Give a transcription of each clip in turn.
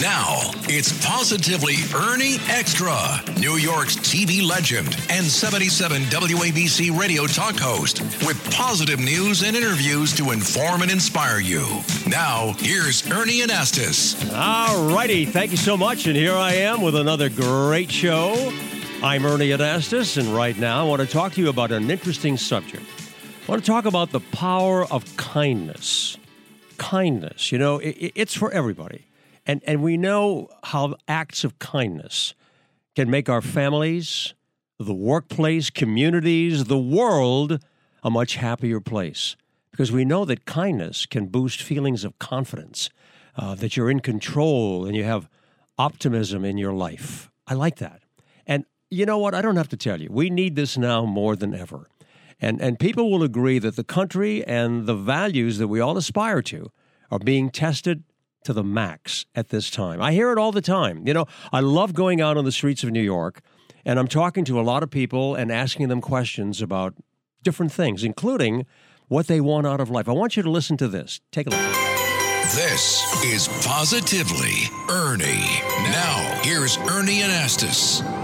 Now, it's positively Ernie Extra, New York's TV legend and 77 WABC radio talk host, with positive news and interviews to inform and inspire you. Now, here's Ernie Anastos. All righty. Thank you so much. And here I am with another great show. I'm Ernie Anastos, and right now I want to talk to you about an interesting subject. I want to talk about the power of kindness. Kindness, you know, it, it's for everybody. And, and we know how acts of kindness can make our families, the workplace, communities, the world a much happier place. Because we know that kindness can boost feelings of confidence, uh, that you're in control and you have optimism in your life. I like that. And you know what? I don't have to tell you. We need this now more than ever. And, and people will agree that the country and the values that we all aspire to are being tested to the max at this time. I hear it all the time. You know, I love going out on the streets of New York and I'm talking to a lot of people and asking them questions about different things, including what they want out of life. I want you to listen to this. Take a listen. This is Positively Ernie. Now, here's Ernie Anastos.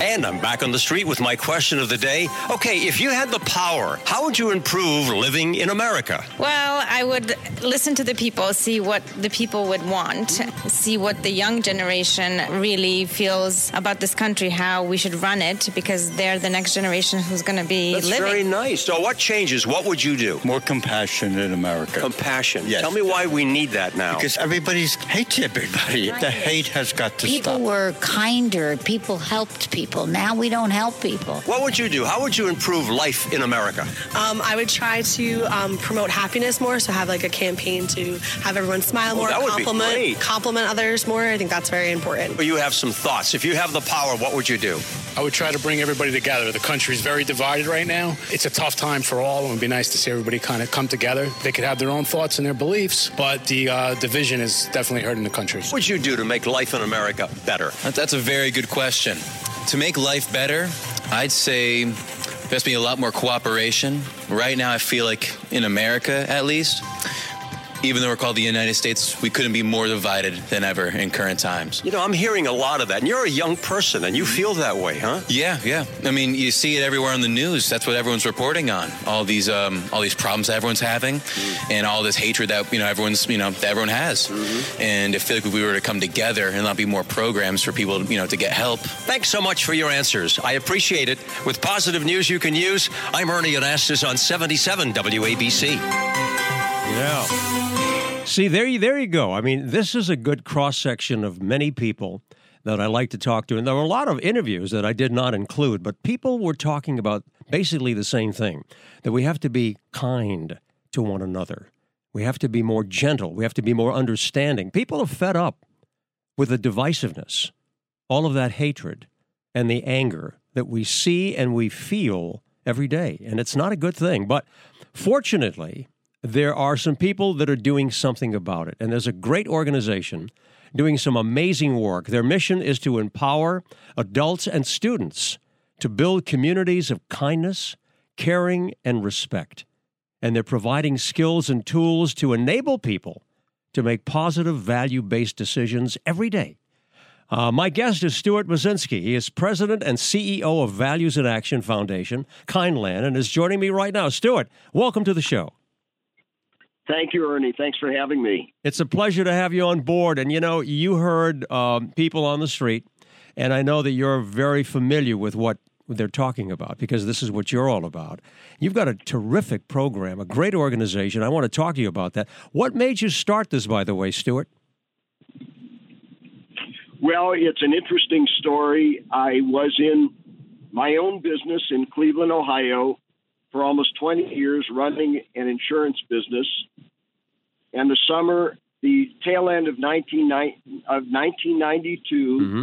And I'm back on the street with my question of the day. Okay, if you had the power, how would you improve living in America? Well, I would listen to the people, see what the people would want, see what the young generation really feels about this country, how we should run it, because they're the next generation who's going to be That's living. very nice. So, what changes? What would you do? More compassion in America. Compassion. Yes. Tell me why we need that now. Because everybody's hates everybody. The hate has got to People stop. People were kinder. People helped people. Now we don't help people. what would you do? How would you improve life in America? Um, I would try to um, promote happiness more, so have like a campaign to have everyone smile Oh, more, that would be compliment great. compliment others more. I think that's very important. Well, You have some thoughts. If you have the power, what would you do? I would try to bring everybody together. The country's very divided right now. It's a tough time for all. It would be nice to see everybody kind of come together. They could have their own thoughts and their beliefs, but the uh, division is definitely hurting the country. What would you do to make life in America better? That's a very good question. To make life better, I'd say there has to be a lot more cooperation. Right now, I feel like in America, at least, even though we're called the United States, we couldn't be more divided than ever in current times. You know, I'm hearing a lot of that. And you're a young person and you feel that way, huh? Yeah, yeah. I mean, you see it everywhere on the news. That's what everyone's reporting on. All these, um, all these problems that everyone's having, and all this hatred that you know everyone's, you know, that everyone has. And I feel like if we were to come together and not be more programs for people, you know, to get help. Thanks so much for your answers. I appreciate it. With positive news you can use, I'm Ernie Anastos on 77 WABC. Yeah. See, there you, there you go. I mean, this is a good cross section of many people that I like to talk to. And there were a lot of interviews that I did not include, but people were talking about basically the same thing that we have to be kind to one another. We have to be more gentle. We have to be more understanding. People are fed up with the divisiveness, all of that hatred and the anger that we see and we feel every day. And it's not a good thing. But fortunately, there are some people that are doing something about it. And there's a great organization doing some amazing work. Their mission is to empower adults and students to build communities of kindness, caring, and respect. And they're providing skills and tools to enable people to make positive, value based decisions every day. Uh, my guest is Stuart Muszynski. He is president and CEO of Values in Action Foundation, Kindland, and is joining me right now. Stuart, welcome to the show. Thank you, Ernie. Thanks for having me. It's a pleasure to have you on board. And you know, you heard um, people on the street, and I know that you're very familiar with what they're talking about because this is what you're all about. You've got a terrific program, a great organization. I want to talk to you about that. What made you start this, by the way, Stuart? Well, it's an interesting story. I was in my own business in Cleveland, Ohio for almost 20 years running an insurance business. And the summer the tail end of 19, of 1992, Mm-hmm.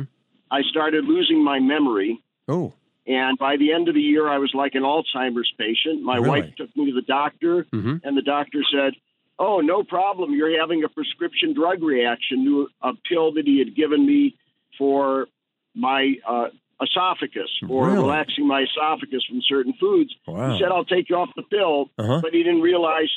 I started losing my memory. Oh. And by the end of the year, I was like an Alzheimer's patient. My Really? wife took me to the doctor, Mhm. and the doctor said, Oh, no problem. You're having a prescription drug reaction to a pill that he had given me for my uh, esophagus, for Really? relaxing my esophagus from certain foods. Wow. He said, I'll take you off the pill, Uh-huh. but he didn't realize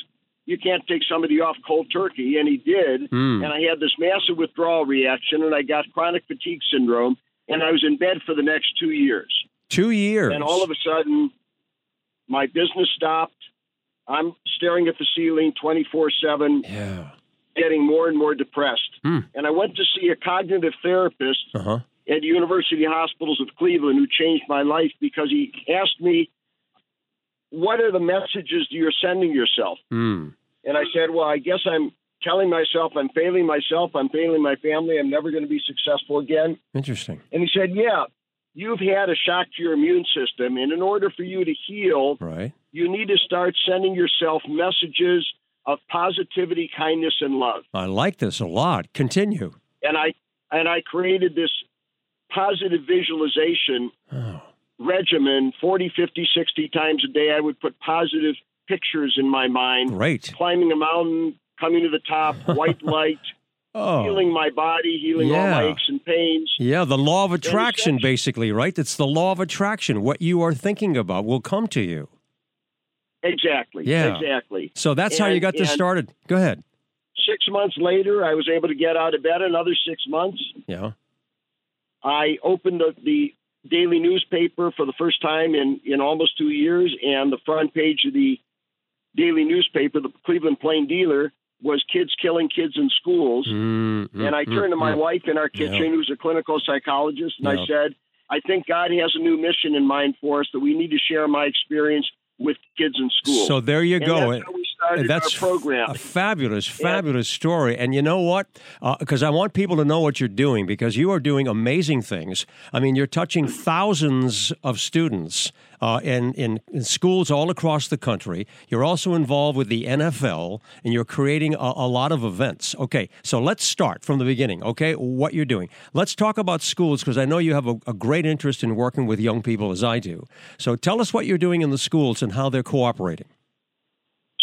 you can't take somebody off cold turkey, and he did. Mm. And I had this massive withdrawal reaction, and I got chronic fatigue syndrome, and I was in bed for the next two years. Two years. And all of a sudden, my business stopped. I'm staring at the ceiling 24 7, yeah. getting more and more depressed. Hmm. And I went to see a cognitive therapist Uh huh. At University Hospitals of Cleveland who changed my life because he asked me, What are the messages you're sending yourself? Mm. And I said, Well, I guess I'm telling myself I'm failing myself, I'm failing my family, I'm never going to be successful again. Interesting. And he said, Yeah, you've had a shock to your immune system. And in order for you to heal, Right. you need to start sending yourself messages of positivity, kindness, and love. I like this a lot. Continue. And I and I created this positive visualization Oh. regimen 40, 50, 60 times a day. I would put positive pictures in my mind. Great. Climbing a mountain, coming to the top, white light, Oh. healing my body, healing all my Yeah. aches and pains. Yeah, the law of attraction, basically, right? It's the law of attraction. What you are thinking about will come to you. Exactly. Yeah. Exactly. So that's how you got this started. Go ahead. Six months later, I was able to get out of bed. Another six months, Yeah. I opened the, the daily newspaper for the first time in, in almost two years, and the front page of the daily newspaper, the Cleveland Plain Dealer, was kids killing kids in schools. Mm, mm and I mm, turned to my mm. wife in our kitchen, Yeah. who's a clinical psychologist, and Yeah. I said, I think God has a new mission in mind for us that we need to share my experience with kids in school. So there you And go. That's started That's our program. a fabulous, fabulous story. And you know what? Because I want people to know what you're doing because you are doing amazing things. I mean, you're touching thousands of students uh, in, in, in schools all across the country. You're also involved with the NFL and you're creating a, a lot of events. Okay, so let's start from the beginning, okay? What you're doing. Let's talk about schools because I know you have a, a great interest in working with young people as I do. So tell us what you're doing in the schools and how they're cooperating.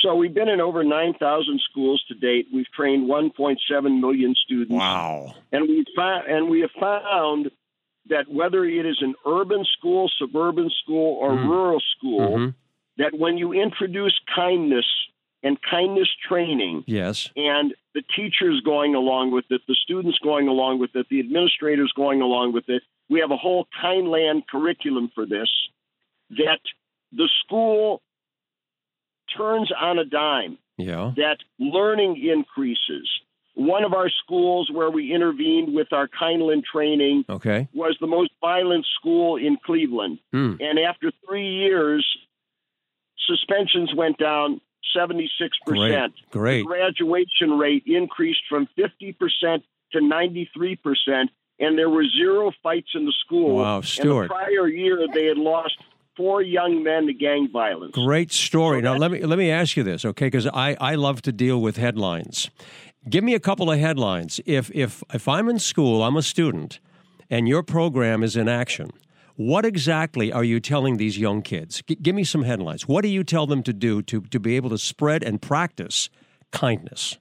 So we've been in over 9,000 schools to date. We've trained 1.7 million students. Wow. And we found, and we have found that whether it is an urban school, suburban school, or Mm. rural school, Mhm. that when you introduce kindness and kindness training, Yes. and the teachers going along with it, the students going along with it, the administrators going along with it. We have a whole Kindland curriculum for this that the school turns on a dime, Yeah. that learning increases. One of our schools where we intervened with our Kindland training Okay. was the most violent school in Cleveland. Hmm. And after three years, suspensions went down 76%. Great. Great. The graduation rate increased from 50% to 93%, and there were zero fights in the school. Wow, And Stuart. the prior year, they had lost four young men to gang violence. Great story. Now let me let me ask you this, okay? Because I, I love to deal with headlines. Give me a couple of headlines. If if if I'm in school, I'm a student, and your program is in action. What exactly are you telling these young kids? G- give me some headlines. What do you tell them to do to, to be able to spread and practice kindness?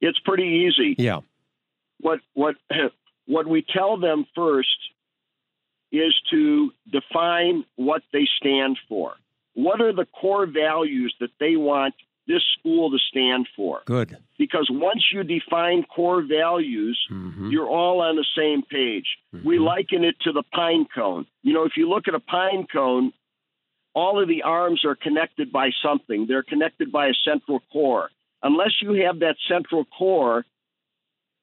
It's pretty easy. Yeah. What what what we tell them first is to define what they stand for. What are the core values that they want this school to stand for? Good. Because once you define core values, Mm-hmm. you're all on the same page. We liken it to the pine cone. You know, if you look at a pine cone, all of the arms are connected by something. They're connected by a central core. Unless you have that central core,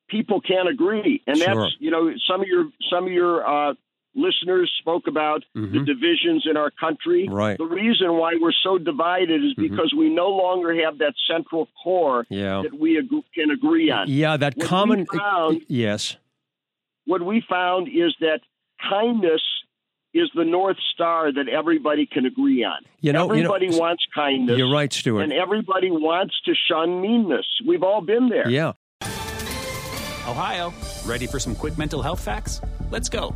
people can't agree. And Sure. that's you know some of your some of your uh, listeners spoke about the Mhm. divisions in our country. Right. The reason why we're so divided is Mhm. because we no longer have that central core Yeah. that we ag- can agree on. Yeah, that What common found- Yes. What we found is that kindness is the North Star that everybody can agree on. You know, you know- everybody wants kindness. You're right, Stuart. And everybody wants to shun meanness. We've all been there. Yeah. Ohio, ready for some quick mental health facts? Let's go.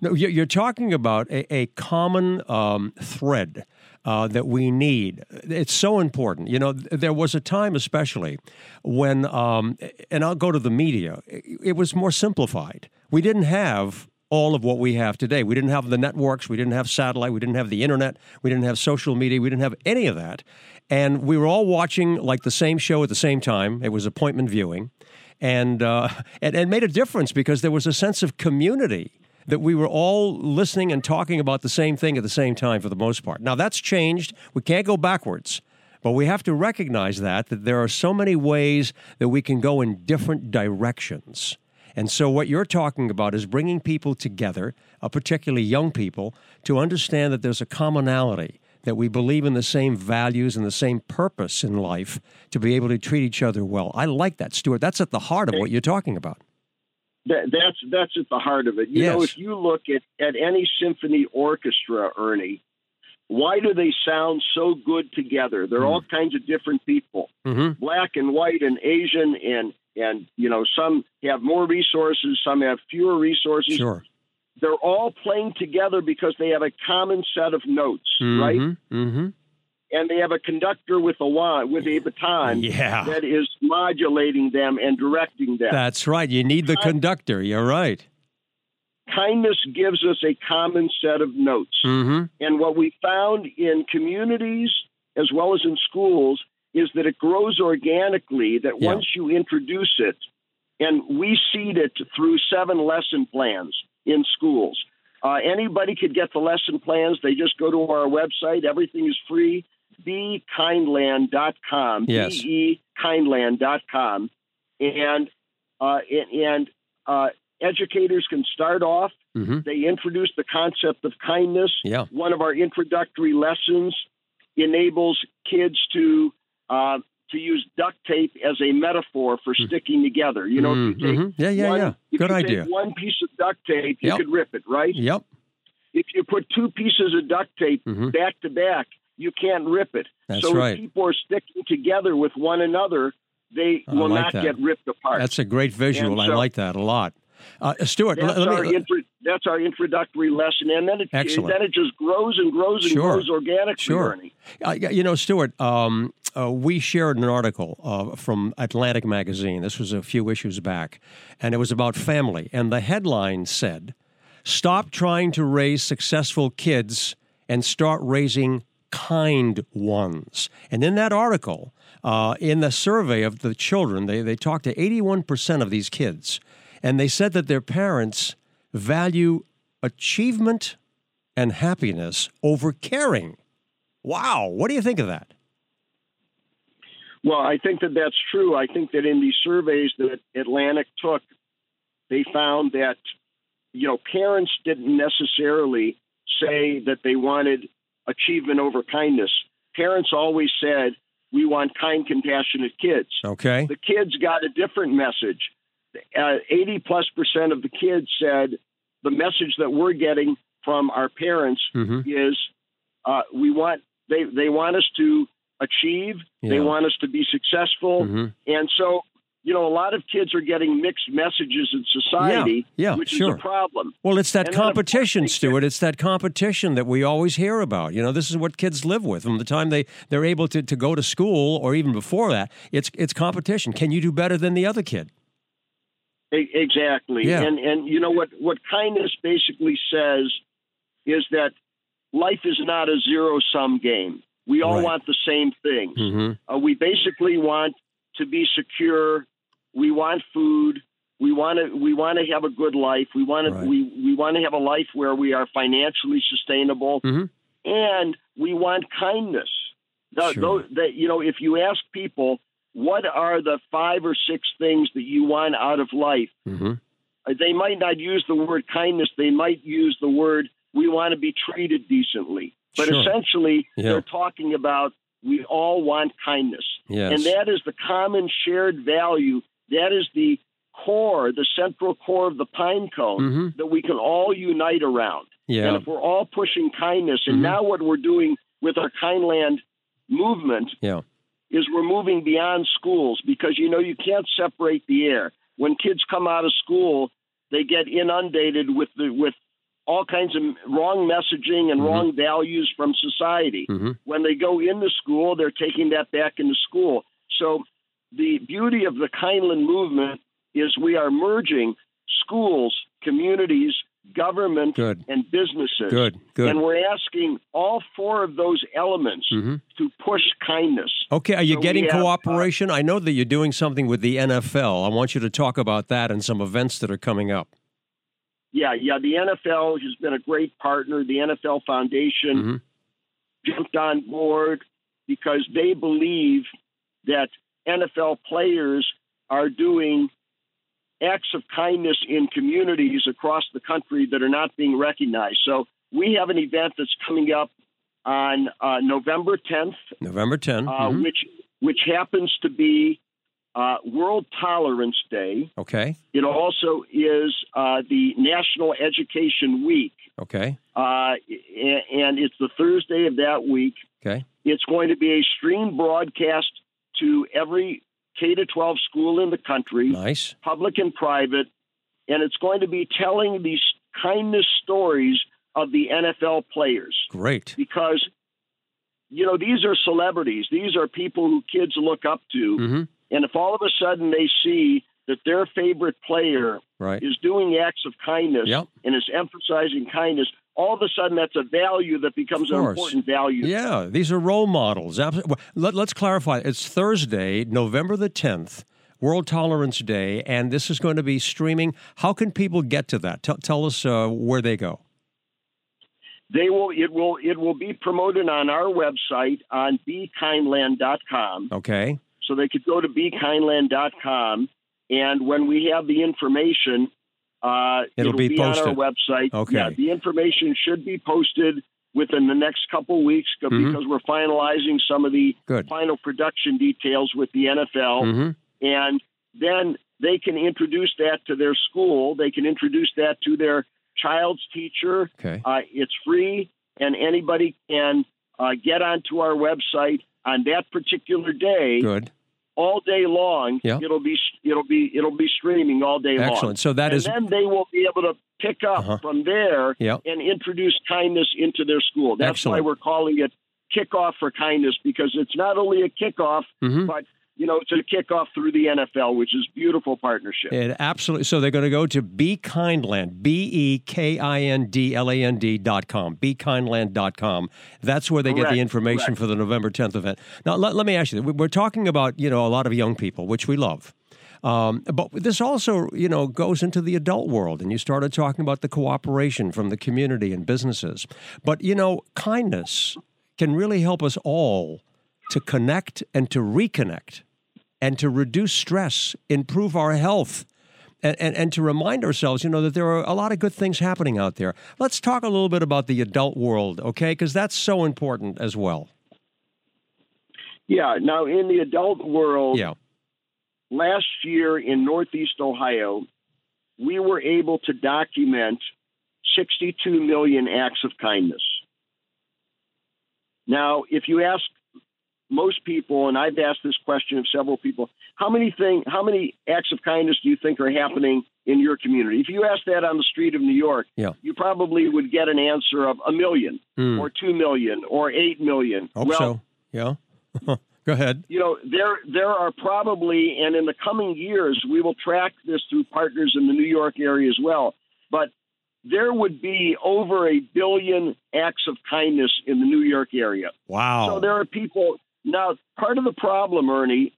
No, you- you're talking about a, a common um, thread uh, that we need. It's so important. You know, there was a time, especially when, um, and I'll go to the media. It, was more simplified. We didn't have all of what we have today. We didn't have the networks. We didn't have satellite. We didn't have the internet. We didn't have social media. We didn't have any of that. And we were all watching like the same show at the same time. It was appointment viewing, and uh, and it made a difference because there was a sense of community that we were all listening and talking about the same thing at the same time for the most part. Now that's changed. We can't go backwards. But we have to recognize that that there are so many ways that we can go in different directions. And so what you're talking about is bringing people together, uh, particularly young people, to understand that there's a commonality that we believe in the same values and the same purpose in life to be able to treat each other well. I like that, Stuart. That's at the heart of what you're talking about. That, that's that's at the heart of it. You know, if you look at, at any symphony orchestra, Ernie, why do they sound so good together? They're all kinds of different people, Mm-hmm. black and white and Asian, and and you know some have more resources, some have fewer resources. Sure. They're all playing together because they have a common set of notes, right? Mm-hmm. And they have a conductor with a wand, with a baton Yeah. that is modulating them and directing them. That's right. You need the conductor. You're right. kindness gives us a common set of notes. Mm-hmm. And what we found in communities as well as in schools is that it grows organically, that Yeah. once you introduce it, and we seed it through seven lesson plans in schools. Uh, anybody could get the lesson plans. They just go to our website. Everything is free. BeKindland.com. Yes. B-E kindland.com. And, uh, and, and uh, educators can start off Mm-hmm. they introduce the concept of kindness. Yeah. One of our introductory lessons enables kids to uh, to use duct tape as a metaphor for sticking together. You know, if you take Mhm. Yeah, yeah, one, yeah. Good you idea. One piece of duct tape, you Yep. could rip it, right? Yep. If you put two pieces of duct tape Mhm. back to back, you can't rip it. That's so right. if people are sticking together with one another, they I will like not that. get ripped apart. That's a great visual. And I like that a lot. Uh, Stuart, That's, let, let our me. intro, that's our introductory lesson, and then it Excellent. then it just grows and grows and Sure. grows organically. Sure. Uh, you know, Stuart, um, uh, we shared an article uh, from Atlantic Magazine. This was a few issues back, and it was about family. And the headline said, Stop trying to raise successful kids and start raising kind ones. And in that article, uh, in the survey of the children, they, they talked to 81% of these kids, and they said that their parents value achievement and happiness over caring. Wow. What do you think of that? Well, I think that that's true. I think that in these surveys that Atlantic took, they found that you know parents didn't necessarily say that they wanted achievement over kindness. Parents always said we want kind, compassionate kids. Okay. The kids got a different message. Uh, 80 plus percent of the kids said the message that we're getting from our parents Mhm. is uh, we want they they want us to achieve. They want us to be successful, Mhm. and so you know, a lot of kids are getting mixed messages in society, Yeah, yeah, which sure. is a problem. Well, it's that And then, of course, competition, Stuart. It's that competition that we always hear about. You know, this is what kids live with from the time they they're able to, to go to school, or even before that. It's it's competition. Can you do better than the other kid? Exactly. Yeah. And and you know what what kindness basically says is that life is not a zero sum game. We all Right. want the same things. Mm-hmm. Uh, we basically want to be secure. We want food. We want to we want to have a good life. We want to we we want to have a life where we are financially sustainable, Mhm. and we want kindness. The- Sure. tho- that you know, if you ask people what are the five or six things that you want out of life, Mm-hmm. uh, they might not use the word kindness. They might use the word we want to be treated decently. But Sure. essentially, Yeah. they're talking about we all want kindness. Yes. And that is the common shared value. That is the core, the central core of the pine cone Mhm. that we can all unite around. Yeah. And if we're all pushing kindness, and Mhm. now what we're doing with our Kindland movement Yeah. is we're moving beyond schools because you know you can't separate the air. When kids come out of school, they get inundated with the with all kinds of wrong messaging and wrong values from society. Mhm. When they go into school, they're taking that back into school. So the beauty of the Kindland movement is we are merging schools, communities, government, Good. and businesses. Good, good. And we're asking all four of those elements Mhm. to push kindness. Okay, are you So getting have, uh, cooperation? I know that you're doing something with the NFL. I want you to talk about that and some events that are coming up. Yeah, yeah. The NFL has been a great partner. The NFL Foundation Mhm. jumped on board because they believe that NFL players are doing acts of kindness in communities across the country that are not being recognized. So we have an event that's coming up on uh, November 10th, November 10th, uh, Mhm. which which happens to be uh, World Tolerance Day. Okay, It also is uh, the National Education Week, okay, uh, and it's the Thursday of that week. okay. It's going to be a stream broadcast to every K to 12 school in the country, Nice. public and private, and it's going to be telling these kindness stories of the NFL players Great. because you know these are celebrities these are people who kids look up to hmm and if all of a sudden they see that their favorite player Right. is doing acts of kindness Yep. and is emphasizing kindness all of a sudden that's a value that becomes an important value Yeah, these are role models. Let, let's clarify. It's Thursday, November the 10th, World Tolerance Day, and this is going to be streaming. How can people get to that? Tell, tell us uh, where they go. they will it will it will be promoted on our website on bekindland.com Okay. so they could go to bekindland.com and when we have the information uh, It'll be on our website Okay. yeah the information should be posted within the next couple weeks c- Mhm. because we're finalizing some of the Good. final production details with the NFL hmm and then they can introduce that to their school they can introduce that to their child's teacher Okay. uh, it's free, and anybody can uh, get onto our website on that particular day, Good. All day long. Yeah. It'll be it'll be it'll be streaming all day long. Excellent. So that and is- then they will be able to pick up Uh-huh. from there Yep. and introduce kindness into their school. That's Excellent. why we're calling it kickoff for kindness because it's not only a kickoff, Mhm. but you know to kick off through the NFL, which is beautiful partnership. It absolutely. So they're going to go to Be Kindland, B E K I N D L A N D dot com, bekindland dot com. That's where they get the information correct. for the November 10th event. Now, let, let me ask you, we- we're talking about, you know, a lot of young people, which we love. Um, but this also, you know, goes into the adult world, and you started talking about the cooperation from the community and businesses. But you know, kindness can really help us all to connect and to reconnect and to reduce stress, improve our health, and, and, and to remind ourselves, you know, that there are a lot of good things happening out there. Let's talk a little bit about the adult world, okay? Because that's so important as well. Yeah. Now in the adult world, Yeah. last year in Northeast Ohio, we were able to document 62 million acts of kindness. Now, if you ask most people, and I've asked this question of several people, how many thing, how many acts of kindness do you think are happening in your community? If you ask that on the street of New York, Yeah. you probably would get an answer of a million Hmm. or two million or eight million. Hope well, so. Yeah. Go ahead. you know, there there are probably, and in the coming years, we will track this through partners in the New York area as well. But there would be over a billion acts of kindness in the New York area. Wow. So there are people now. Part of the problem, Ernie,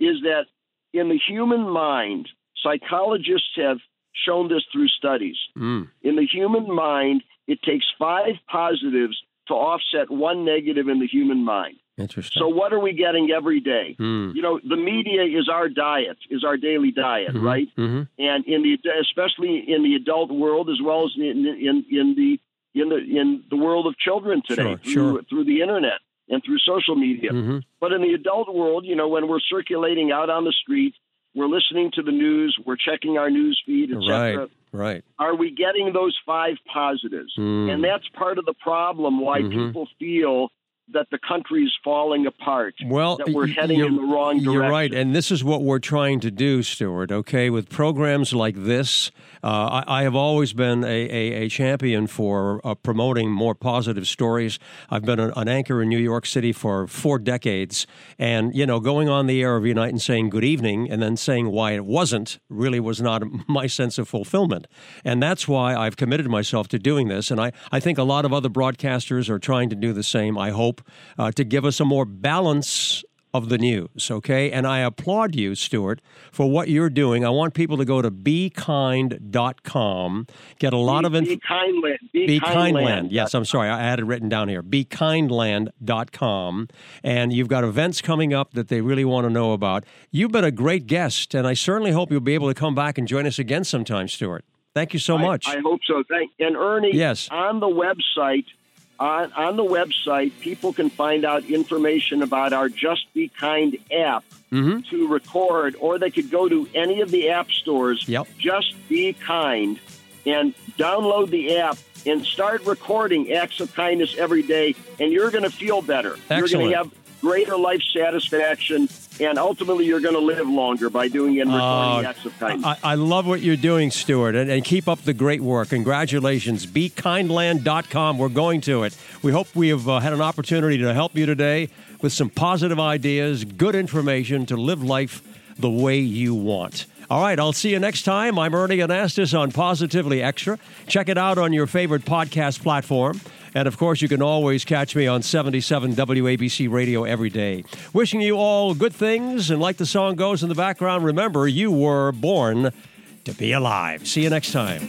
is that in the human mind, psychologists have shown this through studies. Mm. In the human mind, it takes five positives to offset one negative in the human mind. Interesting. So what are we getting every day? Mm. You know, the media is our diet, is our daily diet, Mhm, right? mhm. And in the especially in the adult world as well as in in, in the in the in the world of children today Sure, through sure. through the internet and through social media. Mhm. But in the adult world, you know, when we're circulating out on the street, we're listening to the news, we're checking our news feed, etc. Right. Right. Are we getting those five positives? Mm. And that's part of the problem why Mhm. people feel that the country is falling apart. Well, that we're heading in the wrong direction. You're right, and this is what we're trying to do, Stuart. Okay, with programs like this, uh, I, I have always been a, a, a champion for uh, promoting more positive stories. I've been an, an anchor in New York City for four decades, and you know, going on the air every night and saying good evening, and then saying why it wasn't, really was not my sense of fulfillment, and that's why I've committed myself to doing this. And I, I think a lot of other broadcasters are trying to do the same. I hope uh, to give us a more balance of the news, okay? And I applaud you, Stuart, for what you're doing. I want people to go to bekind.com, get a lot of Be info. kindland. Be, Be kindland. Kindland. Yes, I'm sorry. I had it written down here. BeKindland.com. And you've got events coming up that they really want to know about. You've been a great guest, and I certainly hope you'll be able to come back and join us again sometime, Stuart. Thank you so I- much. I, hope so. Thank and Ernie. Yes. On the website, on on the website, people can find out information about our Just Be Kind app mm-hmm. to record, or they could go to any of the app stores. Yep. Just Be Kind, and download the app and start recording acts of kindness every day, and you're going to feel better. You're going to have greater life satisfaction, and ultimately, you're going to live longer by doing and recording Oh, acts of kindness. I, I love what you're doing, Stuart, and, and keep up the great work. Congratulations. BeKindland.com. We're going to it. We hope we have uh, had an opportunity to help you today with some positive ideas, good information to live life the way you want. All right, I'll see you next time. I'm Ernie Anastos on Positively Extra. Check it out on your favorite podcast platform. And of course, you can always catch me on 77 WABC Radio every day. Wishing you all good things. And like the song goes in the background, remember, you were born to be alive. See you next time.